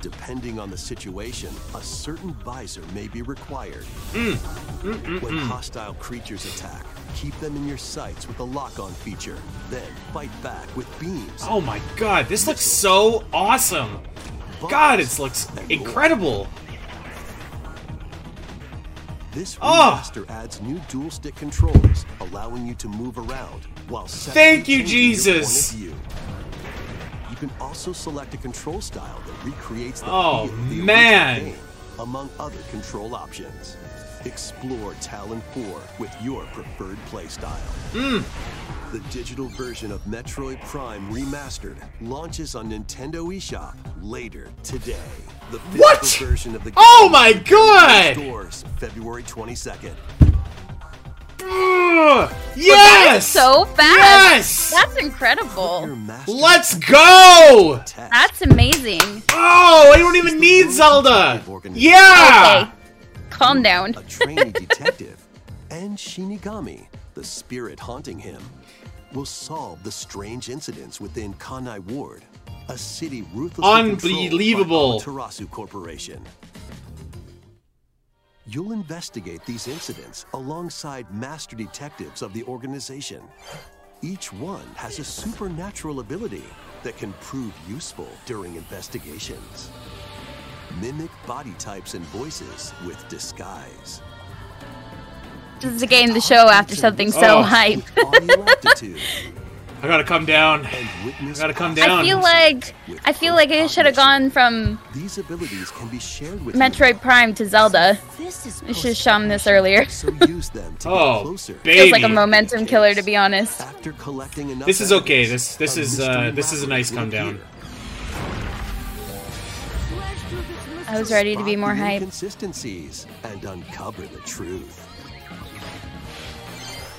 Depending on the situation, a certain visor may be required. Mm. Mm, mm, When mm. hostile creatures attack, keep them in your sights with a lock-on feature. Then fight back with beams. Oh my god, this looks so awesome! God, it looks incredible! This Oh! adds new dual stick controls, allowing you to move around while Thank you, Jesus. Can also select a control style that recreates the Oh, feel of the man. game, among other control options. Explore Tallon 4 with your preferred playstyle. Mm. The digital version of Metroid Prime Remastered launches on Nintendo eShop later today. The What? version of the game Oh my God! Stores February 22nd. Ugh, That yes! so fast. Yes! That's incredible. Let's go! That's amazing. Oh, I don't even need Zelda! Yeah! Okay. Calm down. a trainee detective, and Shinigami, the spirit haunting him, will solve the strange incidents within Kanai Ward, a city ruthlessly Unbelievable. controlled by Amaterasu Corporation. You'll investigate these incidents alongside master detectives of the organization. Each one has a supernatural ability that can prove useful during investigations. Mimic body types and voices with disguise. This is a game to show after something so Oh. hype. Audio aptitude I gotta come down. I gotta come down. I feel like I feel like it should have gone from These abilities can be shared with Metroid Prime to Zelda. This I should have shown this earlier. you, so use them to Oh, get closer. baby. Feels like a momentum killer, to be honest. After collecting enough This is okay. This- this is, uh, this is a nice come down. I was ready to be more the hype. Inconsistencies and uncover the truth.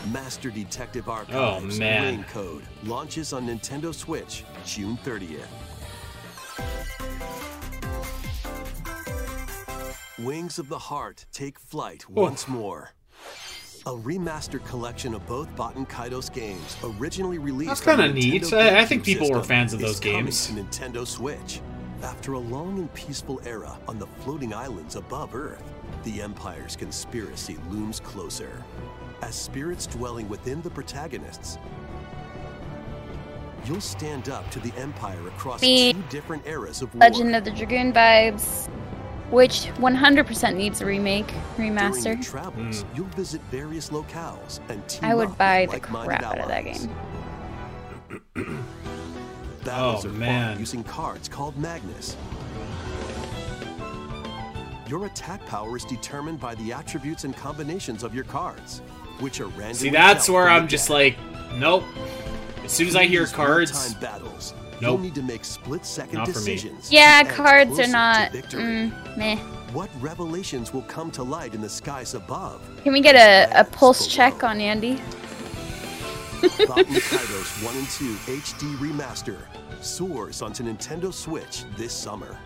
Master Detective Archives Oh, man. Rain Code launches on Nintendo Switch June 30th. Wings of the Heart take flight oh. once more. A remastered collection of both Baten Kaitos games, originally released. That's kinda on the neat. I- I think people were fans of those games. to Nintendo Switch. After a long and peaceful era on the floating islands above Earth, the Empire's conspiracy looms closer. As spirits dwelling within the protagonists, you'll stand up to the Empire across Me. two different eras of war. Legend of the Dragoon vibes, which 100% needs a remake, During your remaster. travels, Hmm. you'll visit various locales and team I would up buy with the like-minded crap out of that game. Battles Oh, are man. fought using cards called Magnus. Your attack power is determined by the attributes and combinations of your cards, which are randomly See, that's where I'm just deck. like, nope. As soon as I hear cards, battles, Nope. you'll need to make split-second Not for me. decisions. Yeah, cards are not. victory. Mm, meh. What revelations will come to light in the skies above? Can we get a, a pulse check on Andy? Baten Kaitos 1 and 2 HD Remaster soars onto Nintendo Switch this summer.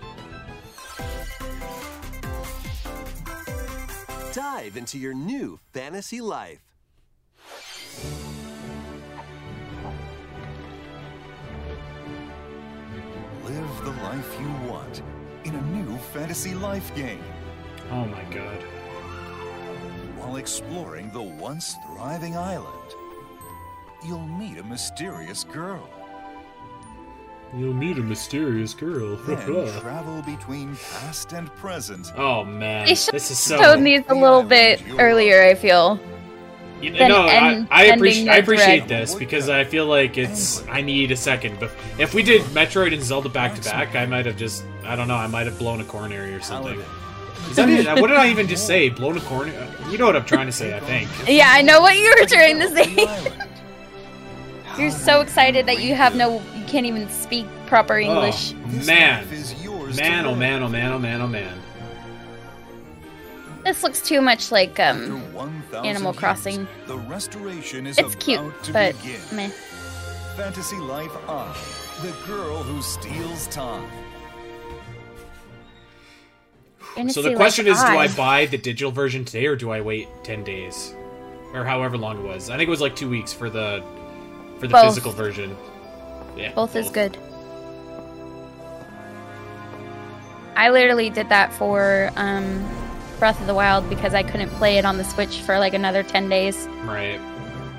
Dive into your new fantasy life. Live the life you want in a new fantasy life game oh my god. while exploring the once thriving island. You'll meet a mysterious girl, You'll meet a mysterious girl. then travel between past and present. oh man, They should this is have so. told these a little bit earlier, I feel. You than no, end- I, I, ending appreciate, I appreciate this because I feel like it's. I need a second. But if we did Metroid and Zelda back to back, I might have just. I don't know. I might have blown a coronary or something. Is that it? What did I even just say? Blown a coronary? You know what I'm trying to say. I think. Yeah, I know what you were trying to say. Island. You're so excited that you have no, you can't even speak proper English. Oh man, life is yours man, oh man, oh man, oh man, oh man. This looks too much like um. 1,000 Animal years, Crossing. The restoration is It's about cute, to but begin. meh. Fantasy Life I, the girl who steals time. Fantasy So the Life question is, do I I. buy the digital version today or do I wait ten days, or however long it was? I think it was like two weeks for the for the Both. physical version. Yeah, Both is good. I literally did that for um, Breath of the Wild because I couldn't play it on the Switch for like another 10 days. Right.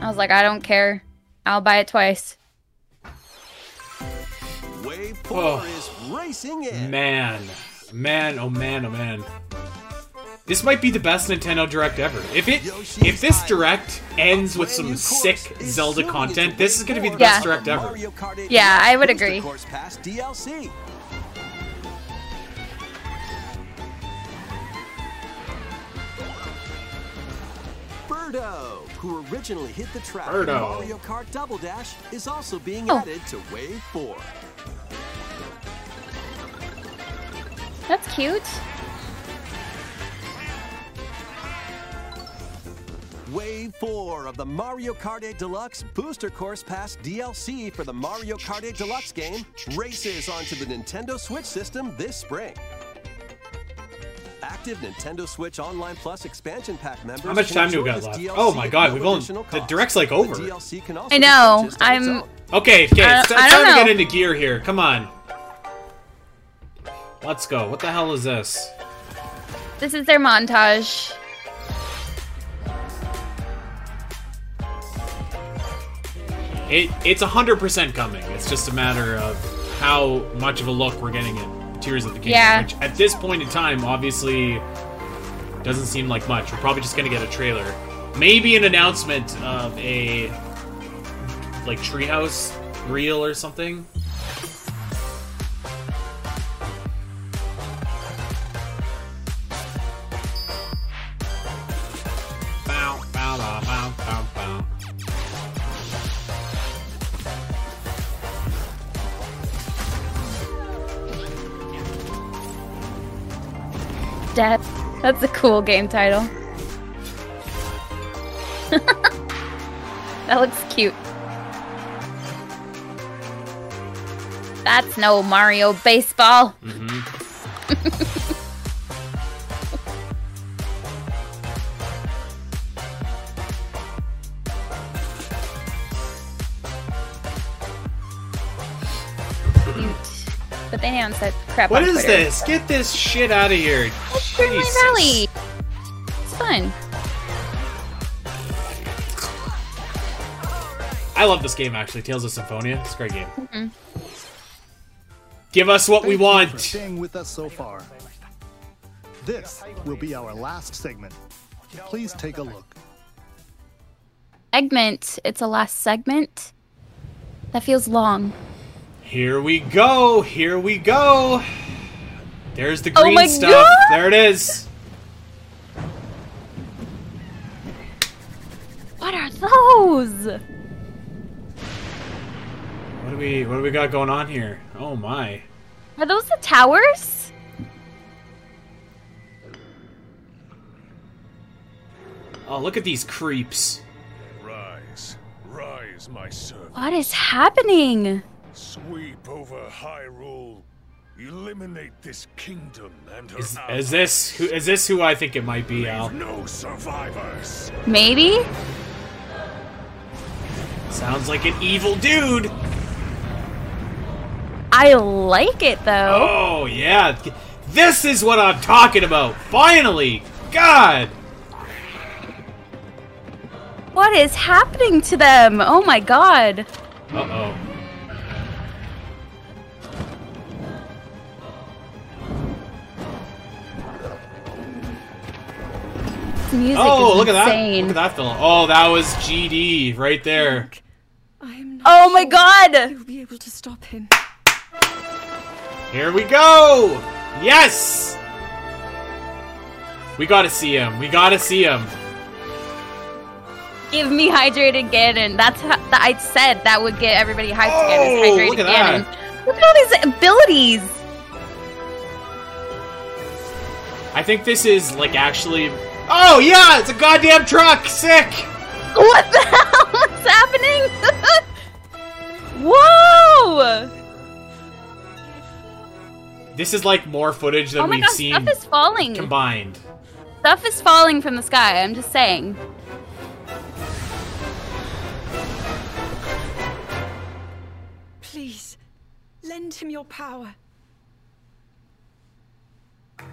I was like, I don't care. I'll buy it twice. Wave 4 Oh. is racing in. Man, man, oh man, oh man. This might be the best Nintendo Direct ever. If it, if this Direct ends with some sick Zelda content, this is gonna be the Yeah. best Direct ever. Mario Kart 8 Yeah, I would agree. Course Birdo, who originally hit the track in Birdo. Mario Kart Double Dash, is also being Oh. added to Wave 4. That's cute. Wave 4 of the Mario Kart 8 Deluxe Booster Course Pass DLC for the Mario Kart 8 Deluxe game races onto the Nintendo Switch system this spring. Active Nintendo Switch Online Plus expansion pack members. How much time do we enjoy got left? DLC Oh my god, we've only additional the cost. Direct's like The over. DLC can also I be know. purchased on its I'm. Okay, okay, I- it's, it's I time don't to get into gear here. Come on. Let's go. What the hell is this? This is their montage. It it's hundred percent coming. It's just a matter of how much of a look we're getting at Tears of the Kingdom. Yeah. Which at this point in time, obviously, doesn't seem like much. We're probably just gonna get a trailer, maybe an announcement of a like treehouse reel or something. Death. That's a cool game title. that looks cute. That's no Mario baseball. Cute. Mm-hmm. But they announced that crap What on is Twitter. this? Get this shit out of here. Dreamlight Jesus. Valley. It's fun. I love this game actually. Tales of Symphonia. It's a great game. Mhm. Give us what we Thank you want. for staying with us so far. This will be our last segment. Please take a look. Segment. It's a last segment. That feels long. Here we go. Here we go. There's the Oh green my stuff. God! There it is. What are those? What do we what do we got going on here? Oh my. Are those the towers? Oh, look at these creeps. Rise, rise, my servant. What is happening? Sweep over Hyrule. Eliminate this kingdom and her Is, is this who is this who I think it might be, Al? No survivors. Maybe? Sounds like an evil dude. I like it though. Oh yeah. This is what I'm talking about. Finally. God. What is happening to them? Oh my god. Uh-oh. Music Oh, is look at that. Look at that fella. Oh, that was GD right there. Oh my god! You'll be able to stop him. Here we go! Yes! We gotta see him. We gotta see him. Give me hydrated Ganon. That's how that I said that would get everybody hyped Oh, again. Is oh, hydrated look at Ganon. that. Look at all these abilities. I think this is like actually. Oh yeah, it's a goddamn truck. Sick. What the hell? What's happening? Whoa! This is like more footage than oh my we've god, seen stuff is falling. combined. Stuff is falling from the sky. I'm just saying. Please, lend him your power.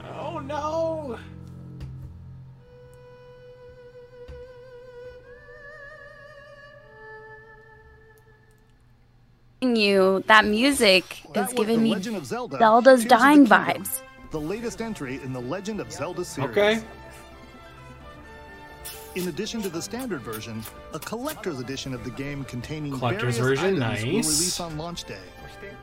Oh, you, that music That is giving me Zelda, Zelda's Tears of the dying Kingdom, vibes. The latest entry in the Legend of Zelda series. Okay. In addition to the standard version, a collector's edition of the game containing Collector's various version, items will release on launch day.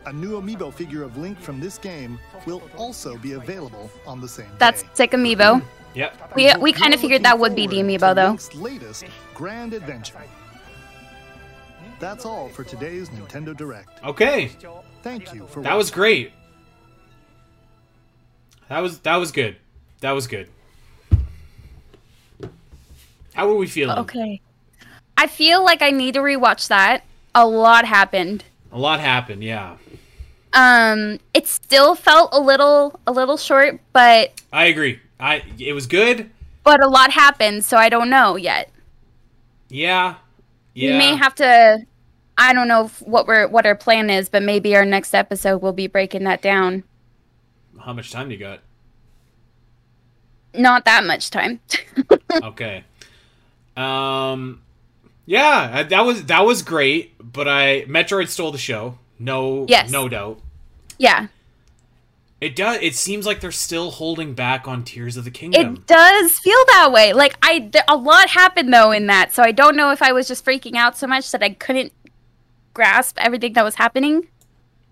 A new amiibo figure of Link from this game will also be available on the same That's day. sick amiibo. Yep. We we kind of figured that would be the amiibo though. Link's latest grand adventure. That's all for today's Nintendo Direct. Okay. Thank you for That was great. That was that was good. That was good. How were we feeling? Okay. I feel like I need to rewatch that. A lot happened. A lot happened, yeah. Um, it still felt a little a little short, but I agree. I it was good. but a lot happened, so I don't know yet. Yeah. Yeah. We may have to. I don't know what we're what our plan is, but maybe our next episode will be breaking that down. How much time do you got? Not that much time. okay. Um yeah, that was that was great, but I Metroid stole the show. No Yes. no doubt. yeah, It does it seems like they're still holding back on Tears of the Kingdom. it does feel that way. Like I, th- a lot happened though in that, so I don't know if I was just freaking out so much that I couldn't grasp everything that was happening.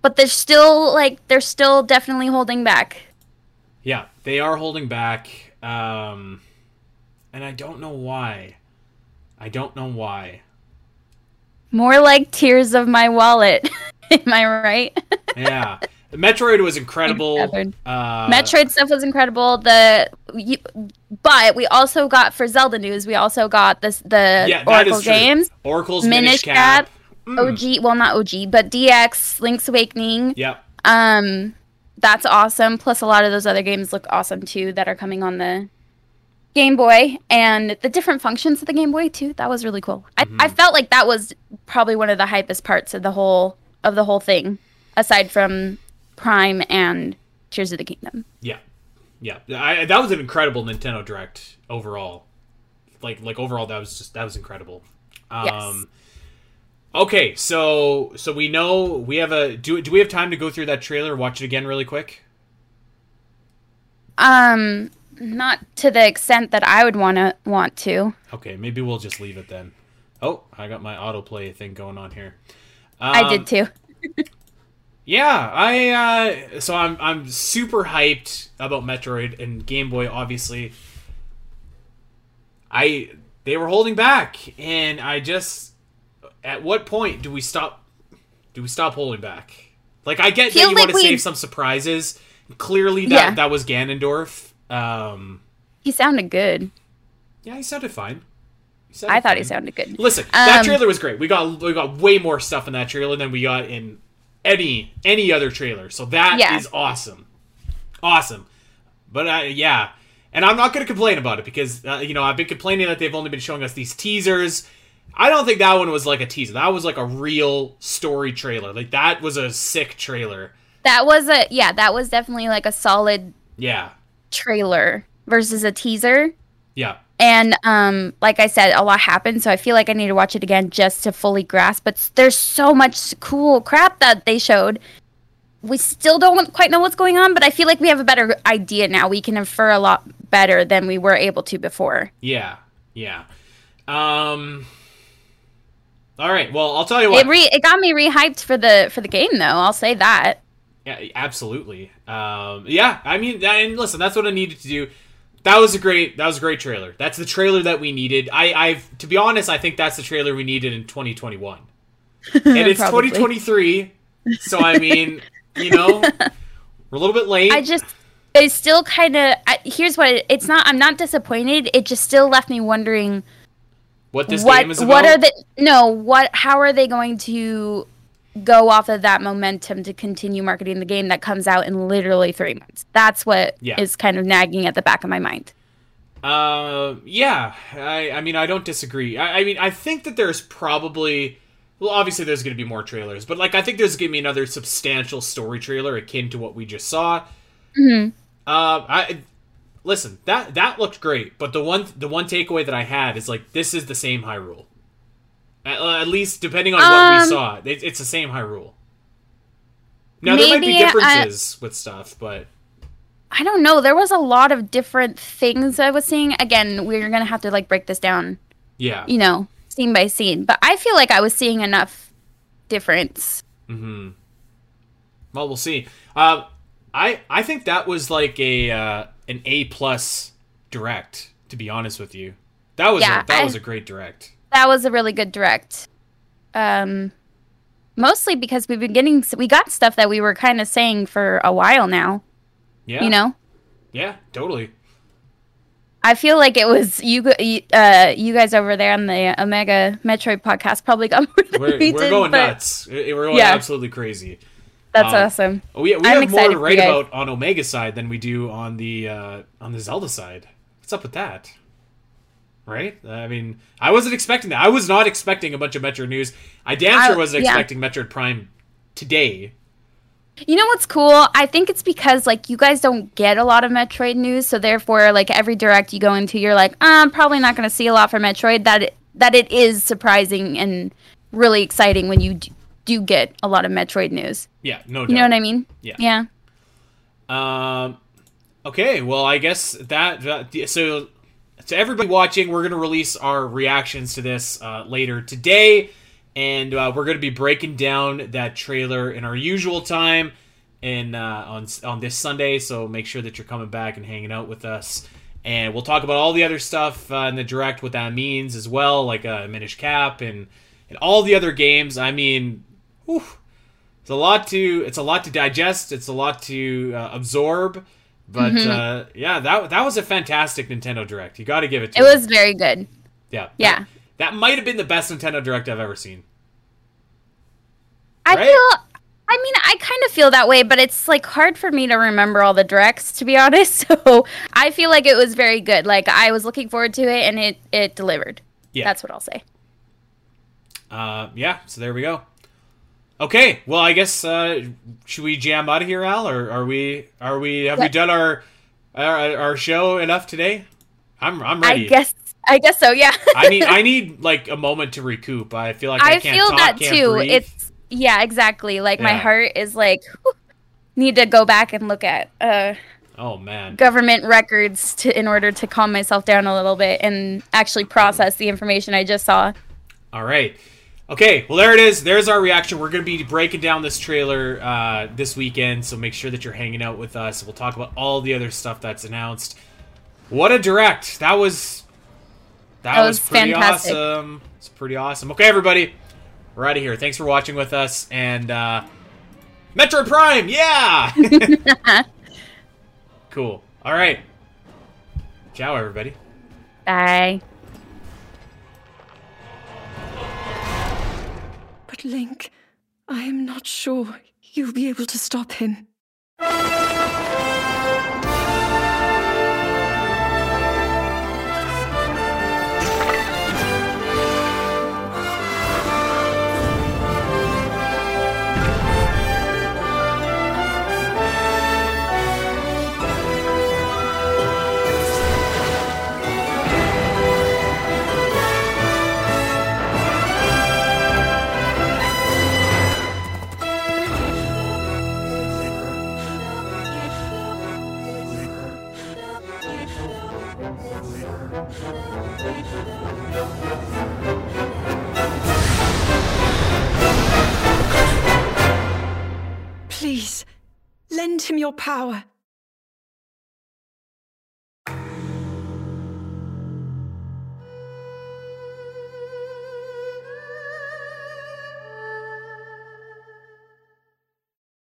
But they're still like they're still definitely holding back. Yeah, they are holding back. Um, and I don't know why. I don't know why. More like tears of my wallet. Am I right? Yeah, Metroid was incredible. Uh, Metroid stuff was incredible. The you, but we also got for Zelda news. We also got this the Yeah, Oracle games. Oracle's Minish Minish Cap. Cap, OG. Well, not OG, but DX, Link's Awakening. Yep. Um, that's awesome. Plus, a lot of those other games look awesome too that are coming on the Game Boy and the different functions of the Game Boy too. That was really cool. Mm-hmm. I, I felt like that was probably one of the hypest parts of the whole of the whole thing, aside from Prime and Tears of the Kingdom. Yeah, yeah. I, that was an incredible Nintendo Direct overall. Like, like overall, that was just that was incredible. Um, Yes. Okay, so so we know we have a do. Do we have time to go through that trailer? Watch it again really quick. Um, not to the extent that I would want to want to. Okay, maybe we'll just leave it then. Oh, I got my autoplay thing going on here. I Um, did too. Yeah, I uh so I'm I'm super hyped about Metroid and Game Boy obviously. I they were holding back and I just at what point do we stop do we stop holding back? Like I get that you like want to save some surprises. Clearly that Yeah. that was Ganondorf. Um He sounded good. yeah, he sounded fine. He sounded I thought he sounded good. Listen, that Um, trailer was great. We got we got way more stuff in that trailer than we got in any any other trailer. So that is Yeah. awesome, awesome. But uh, yeah, and I'm not going to complain about it because uh, you know I've been complaining that they've only been showing us these teasers. I don't think that one was like a teaser. That was like a real story trailer. Like that was a sick trailer. That was a yeah. That was definitely like a solid Yeah, trailer versus a teaser. Yeah, And um, like I said, a lot happened, so I feel like I need to watch it again just to fully grasp. But there's so much cool crap that they showed. We still don't quite know what's going on, but I feel like we have a better idea now. We can infer a lot better than we were able to before. yeah, yeah. Um. All right. Well, I'll tell you what. It re it got me rehyped for the for the game though. I'll say that. Yeah, absolutely. Um, yeah, I mean, and listen, that's what I needed to do. That was a great. That was a great trailer. That's the trailer that we needed. I, I've to be honest, I think that's the trailer we needed in 2021, and it's 2023. So I mean, you know, we're a little bit late. I just it still kind of here's what it, it's not. I'm not disappointed. It just still left me wondering what this what game is about. what are the no what how are they going to go off of that momentum to continue marketing the game that comes out in literally three months that's what is Yeah. kind of nagging at the back of my mind Uh, yeah. I, I mean, I don't disagree. I, I mean, I think that there's probably, well, obviously there's going to be more trailers, but like I think there's going to be another substantial story trailer akin to what we just saw. Mhm. Uh, I listen that that looked great, but the one the one takeaway that I had is like this is the same Hyrule. At, uh, at least depending on what Um, we saw, it, it's the same Hyrule. Now there might be uh, differences with stuff, but I don't know. There was a lot of different things I was seeing. Again, we're gonna have to like break this down, yeah. you know, scene by scene. But I feel like I was seeing enough difference. Mm-hmm. Well, we'll see. Uh, I I think that was like a uh, an A plus direct. To be honest with you, that was Yeah, a, that I- was a great direct. That was a really good direct. Um, mostly because we've been getting we got stuff that we were kind of saying for a while now. Yeah. You know, Yeah, totally. I feel like it was you. you- Uh, you guys over there on the Omega Metroid podcast probably got more than We're, we we're did, going nuts. We're going Yeah. absolutely crazy. That's Um, awesome. We, we I'm have more to write about on Omega side than we do on the uh, on the Zelda side. What's up with that? Right? I mean, I wasn't expecting that. I was not expecting a bunch of Metroid news. I damn I- sure wasn't yeah. expecting Metroid Prime today. You know what's cool? I think it's because like you guys don't get a lot of Metroid news, so therefore like every direct you go into, you're like, "Uh, I'm probably not going to see a lot for Metroid. That it, that it is surprising and really exciting when you d- do get a lot of Metroid news. Yeah, no doubt. You know what I mean? Yeah. Yeah. Um. Okay. Well, I guess that, that so to everybody watching, we're gonna release our reactions to this uh, later today, and uh, we're gonna be breaking down that trailer in our usual time, and uh, on on this Sunday. So make sure that you're coming back and hanging out with us. And we'll talk about all the other stuff uh, in the direct, what that means as well, like uh, Minish Cap and and all the other games. I mean, whew, it's a lot to it's a lot to digest. It's a lot to uh, absorb. But Mhm. uh, yeah, that that was a fantastic Nintendo Direct. You got to give it to It them. was very good. yeah Yeah. That, that might have been the best Nintendo Direct I've ever seen. I Right? feel I mean, I kind of feel that way, but it's like hard for me to remember all the directs to be honest. So, I feel like it was very good. Like I was looking forward to it and it it delivered. Yeah. That's what I'll say. Uh, yeah. So there we go. Okay. Well, I guess uh, should we jam out of here, Al, or are we are we have we done our our, our show enough today? I'm I'm ready. I guess I guess so, yeah. I need I need like a moment to recoup. I feel like I, I feel talk, that too. breathe. It's yeah, exactly. Like my heart is like need to go back and look at uh oh man. government records to in order to calm myself down a little bit and actually process the information I just saw. All right. Okay, well there it is. There's our reaction. We're going to be breaking down this trailer uh, this weekend, so make sure that you're hanging out with us. We'll talk about all the other stuff that's announced. What a direct! That was that, That was, was pretty fantastic. awesome. It's pretty awesome. Okay, everybody, we're out of here. Thanks for watching with us, and uh, Metroid Prime, yeah. cool. All right. Ciao, everybody. Bye. But Link, I am not sure you'll be able to stop him. Please, lend him your power.